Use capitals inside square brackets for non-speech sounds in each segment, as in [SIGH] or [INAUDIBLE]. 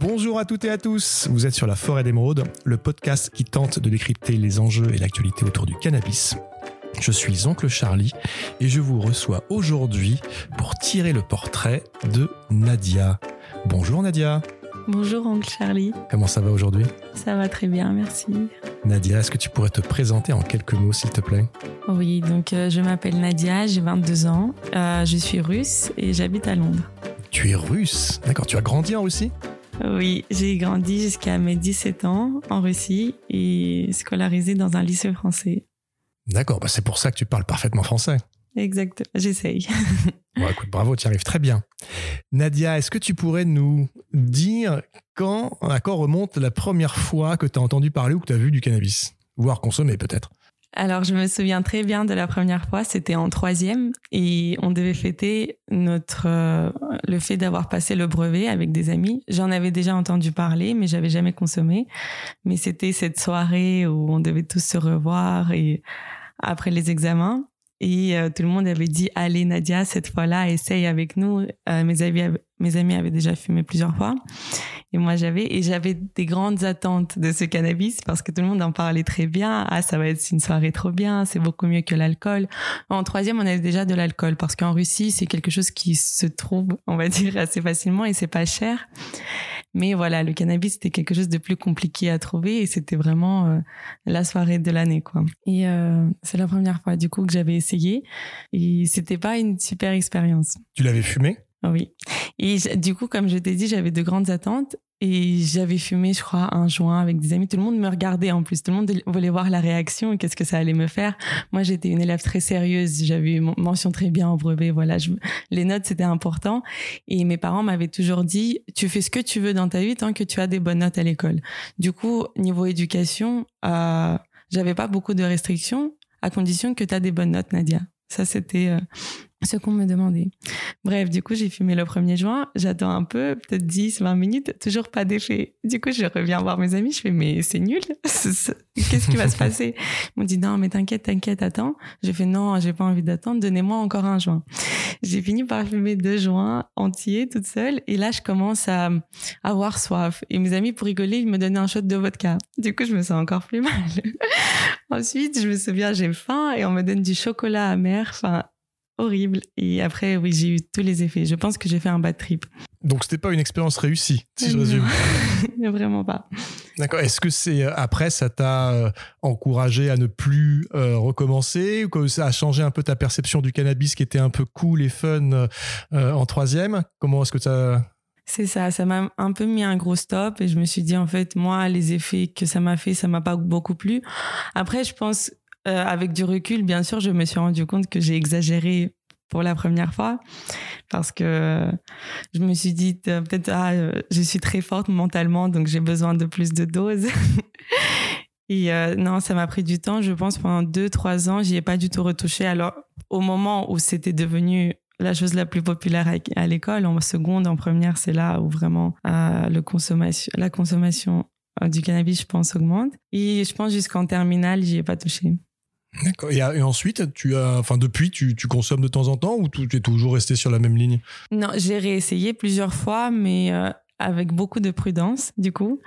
Bonjour à toutes et à tous, vous êtes sur la Forêt d'Émeraude, le podcast qui tente de décrypter les enjeux et l'actualité autour du cannabis. Je suis Oncle Charlie et je vous reçois aujourd'hui pour tirer le portrait de Nadia. Bonjour Nadia. Bonjour Oncle Charlie. Comment ça va aujourd'hui? Ça va très bien, merci. Nadia, est-ce que tu pourrais te présenter en quelques mots s'il te plaît? Oui, donc euh, je m'appelle Nadia, j'ai 22 ans, euh, je suis russe et j'habite à Londres. Tu es russe D'accord, tu as grandi en Russie? Oui, j'ai grandi jusqu'à mes 17 ans en Russie et scolarisé dans un lycée français. D'accord, bah c'est pour ça que tu parles parfaitement français. Exact, j'essaye. [LAUGHS] Bon, écoute, bravo, tu y arrives très bien. Nadia, est-ce que tu pourrais nous dire quand, à quand remonte la première fois que tu as entendu parler ou que tu as vu du cannabis? Voire consommer peut-être Alors, je me souviens très bien de la première fois, c'était en troisième et on devait fêter notre, euh, le fait d'avoir passé le brevet avec des amis. J'en avais déjà entendu parler, mais j'avais jamais consommé. Mais c'était cette soirée où on devait tous se revoir et après les examens. Et euh, tout le monde avait dit allez Nadia cette fois-là essaye avec nous. Euh, mes amis mes amis avaient déjà fumé plusieurs fois et moi j'avais et j'avais des grandes attentes de ce cannabis parce que tout le monde en parlait très bien. Ah ça va être une soirée trop bien, c'est beaucoup mieux que l'alcool. En troisième on avait déjà de l'alcool parce qu'en Russie c'est quelque chose qui se trouve on va [LAUGHS] dire assez facilement et c'est pas cher. Mais voilà le cannabis c'était quelque chose de plus compliqué à trouver et c'était vraiment euh, la soirée de l'année quoi. Et euh, c'est la première fois du coup que j'avais essayé et c'était pas une super expérience. Tu l'avais fumé? Oui. Et du coup comme je t'ai dit, j'avais de grandes attentes et j'avais fumé je crois un joint avec des amis, tout le monde me regardait en plus, tout le monde voulait voir la réaction et qu'est-ce que ça allait me faire. Moi j'étais une élève très sérieuse, j'avais mon- mention très bien au brevet, voilà, les notes c'était important et mes parents m'avaient toujours dit tu fais ce que tu veux dans ta vie tant que tu as des bonnes notes à l'école. Du coup, niveau éducation, euh, j'avais pas beaucoup de restrictions à condition que tu as des bonnes notes, Nadia. Ça, c'était euh, ce qu'on me demandait. Bref, du coup, j'ai fumé le premier joint. J'attends un peu, peut-être 10, 20 minutes, toujours pas d'effet. Du coup, je reviens voir mes amis. Je fais, mais c'est nul. [LAUGHS] Qu'est-ce qui va se passer? Ils m'ont dit, non, mais t'inquiète, t'inquiète, attends. J'ai fait, non, j'ai pas envie d'attendre. Donnez-moi encore un joint. J'ai fini par fumer deux joints entiers, toute seule. Et là, je commence à avoir soif. Et mes amis, pour rigoler, ils me donnaient un shot de vodka. Du coup, je me sens encore plus [LAUGHS] mal. Ensuite, je me souviens, j'ai faim et on me donne du chocolat amer. Enfin, horrible. Et après, oui, j'ai eu tous les effets. Je pense que j'ai fait un bad trip. Donc c'était pas une expérience réussie, si je résume. [LAUGHS] Non, Vraiment pas. D'accord. Est-ce que c'est euh, après ça t'a euh, encouragé à ne plus euh, recommencer ou que ça a changé un peu ta perception du cannabis qui était un peu cool et fun euh, euh, en troisième? Comment est-ce que ça C'est ça, ça m'a un peu mis un gros stop et je me suis dit en fait moi les effets que ça m'a fait ça m'a pas beaucoup plu. Après je pense euh, avec du recul bien sûr je me suis rendu compte que j'ai exagéré pour la première fois parce que je me suis dit euh, peut-être ah euh, je suis très forte mentalement donc j'ai besoin de plus de doses. [LAUGHS] Et non, ça m'a pris du temps. Je pense pendant deux, trois ans, j'y ai pas du tout retouché. Alors, au moment où c'était devenu la chose la plus populaire à, à l'école, en seconde, en première, c'est là où vraiment euh, le consommation, la consommation euh, du cannabis, je pense, augmente. Et je pense jusqu'en terminale, j'y ai pas touché. D'accord. Et, et ensuite, tu as, enfin depuis, tu, tu consommes de temps en temps ou tu tu es toujours resté sur la même ligne? Non, j'ai réessayé plusieurs fois, mais euh, avec beaucoup de prudence, du coup.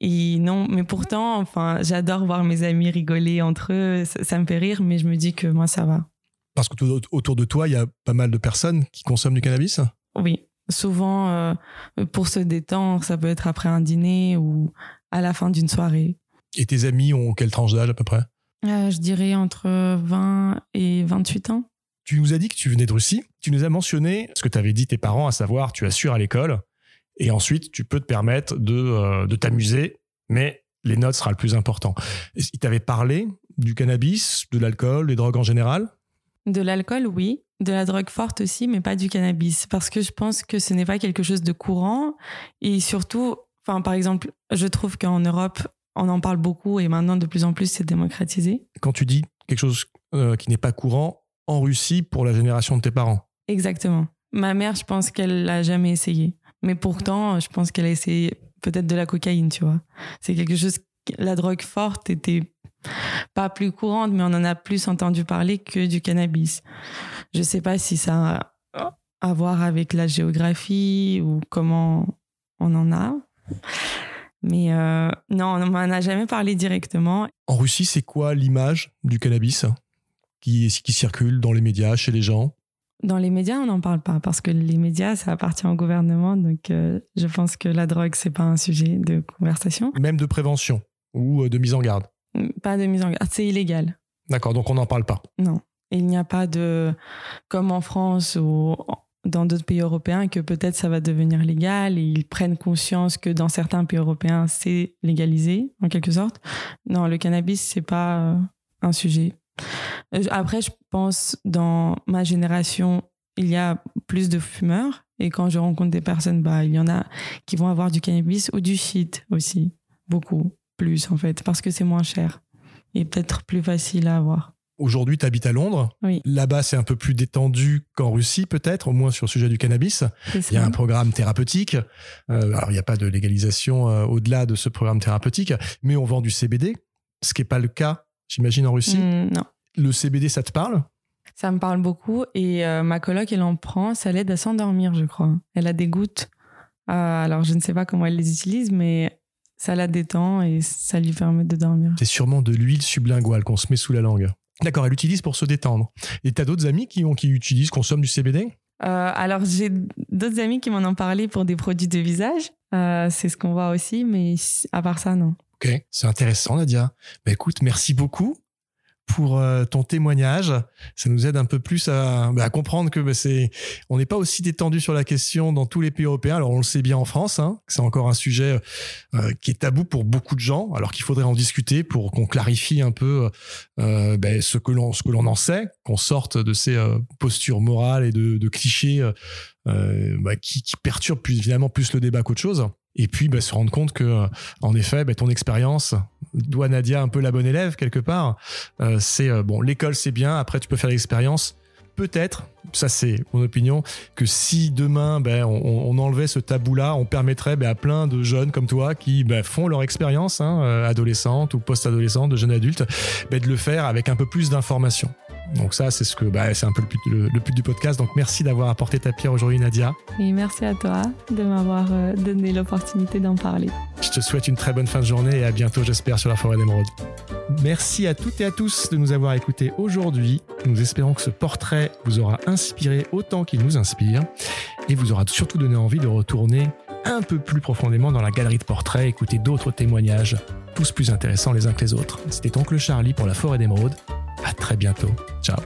Et non, mais pourtant, enfin, j'adore voir mes amis rigoler entre eux. Ça, ça me fait rire, mais je me dis que moi, ça va. Parce que tout autour de toi, il y a pas mal de personnes qui consomment du cannabis? Oui, souvent euh, pour se détendre, ça peut être après un dîner ou à la fin d'une soirée. Et tes amis ont quelle tranche d'âge à peu près? Euh, je dirais entre 20 et 28 ans. Tu nous as dit que tu venais de Russie. Tu nous as mentionné ce que t'avais dit tes parents, à savoir tu assures à l'école et ensuite tu peux te permettre de, euh, de t'amuser, mais les notes sera le plus important. Ils t'avaient parlé du cannabis, de l'alcool, des drogues en général? De l'alcool, oui. De la drogue forte aussi, mais pas du cannabis. Parce que je pense que ce n'est pas quelque chose de courant. Et surtout, enfin, par exemple, je trouve qu'en Europe, on en parle beaucoup et maintenant, de plus en plus, c'est démocratisé. Quand tu dis quelque chose euh, qui n'est pas courant en Russie pour la génération de tes parents. Exactement. Ma mère, je pense qu'elle l'a jamais essayé. Mais pourtant, je pense qu'elle a essayé peut-être de la cocaïne, tu vois. C'est quelque chose. La drogue forte était pas plus courante, mais on en a plus entendu parler que du cannabis. Je sais pas si ça a à voir avec la géographie ou comment on en a. Mais euh, non, on m'en a jamais parlé directement. En Russie, c'est quoi l'image du cannabis qui, qui circule dans les médias, chez les gens? Dans les médias, on n'en parle pas parce que les médias, ça appartient au gouvernement. Donc, euh, je pense que la drogue, c'est pas un sujet de conversation. Même de prévention ou euh, de mise en garde? Pas de mise en garde, c'est illégal. D'accord, donc on n'en parle pas. Non. Il n'y a pas de, comme en France ou dans d'autres pays européens, que peut-être ça va devenir légal et ils prennent conscience que dans certains pays européens, c'est légalisé, en quelque sorte. Non, le cannabis, c'est pas euh, un sujet. Euh, Après, je pense, dans ma génération, il y a plus de fumeurs. Et quand je rencontre des personnes, bah, il y en a qui vont avoir du cannabis ou du shit aussi. Beaucoup plus, en fait, parce que c'est moins cher et peut-être plus facile à avoir. Aujourd'hui, tu habites à Londres. Oui. Là-bas, c'est un peu plus détendu qu'en Russie, peut-être, au moins sur le sujet du cannabis. Il y a un programme thérapeutique. Euh, alors, il n'y a pas de légalisation euh, au-delà de ce programme thérapeutique, mais on vend du CBD, ce qui n'est pas le cas, j'imagine, en Russie. Mm, non. Le CBD, ça te parle? Ça me parle beaucoup et euh, ma coloc, elle en prend, ça l'aide à s'endormir, je crois. Elle a des gouttes. Alors, je ne sais pas comment elle les utilise, mais ça la détend et ça lui permet de dormir. C'est sûrement de l'huile sublinguale qu'on se met sous la langue. D'accord, elle l'utilise pour se détendre. Et tu as d'autres amis qui, ont, qui utilisent, consomment du CBD Euh, alors, j'ai d'autres amis qui m'en ont parlé pour des produits de visage. Euh, c'est ce qu'on voit aussi, mais à part ça, non. Ok, c'est intéressant, Nadia. Bah, écoute, merci beaucoup pour euh, ton témoignage. Ça nous aide un peu plus à, bah, comprendre que bah, c'est, on n'est pas aussi détendu sur la question dans tous les pays européens. Alors on le sait bien en France, hein, c'est encore un sujet euh, qui est tabou pour beaucoup de gens. Alors qu'il faudrait en discuter pour qu'on clarifie un peu euh, bah, ce que l'on ce que l'on en sait, qu'on sorte de ces euh, postures morales et de, clichés euh, euh, qui, perturbent plus, finalement plus le débat qu'autre chose. Et puis se rendre compte que, euh, en effet, ton expérience doit Nadia un peu la bonne élève quelque part. Euh, c'est euh, bon, l'école c'est bien. Après, tu peux faire l'expérience. Peut-être, ça c'est mon opinion, que si demain ben, on, enlevait ce tabou-là, on permettrait ben, à plein de jeunes comme toi qui ben, font leur expérience, hein, euh, adolescente ou post-adolescente, de jeunes adultes, ben, de le faire avec un peu plus d'informations. Donc ça, c'est ce que, ben, c'est un peu le but, le- le but du podcast. Donc merci d'avoir apporté ta pierre aujourd'hui, Nadia. Et merci à toi de m'avoir euh, donné l'opportunité d'en parler. Je te souhaite une très bonne fin de journée et à bientôt, j'espère, sur la forêt d'émeraude. Merci à toutes et à tous de nous avoir écoutés aujourd'hui. Nous espérons que ce portrait vous aura inspiré autant qu'il nous inspire et vous aura surtout donné envie de retourner un peu plus profondément dans la galerie de portraits, écouter d'autres témoignages, tous plus intéressants les uns que les autres. C'était Oncle Charlie pour la forêt d'émeraude. À très bientôt. Ciao.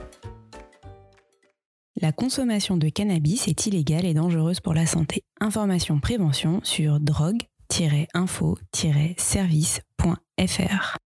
La consommation de cannabis est illégale et dangereuse pour la santé. Information prévention sur drogue-info-service.fr.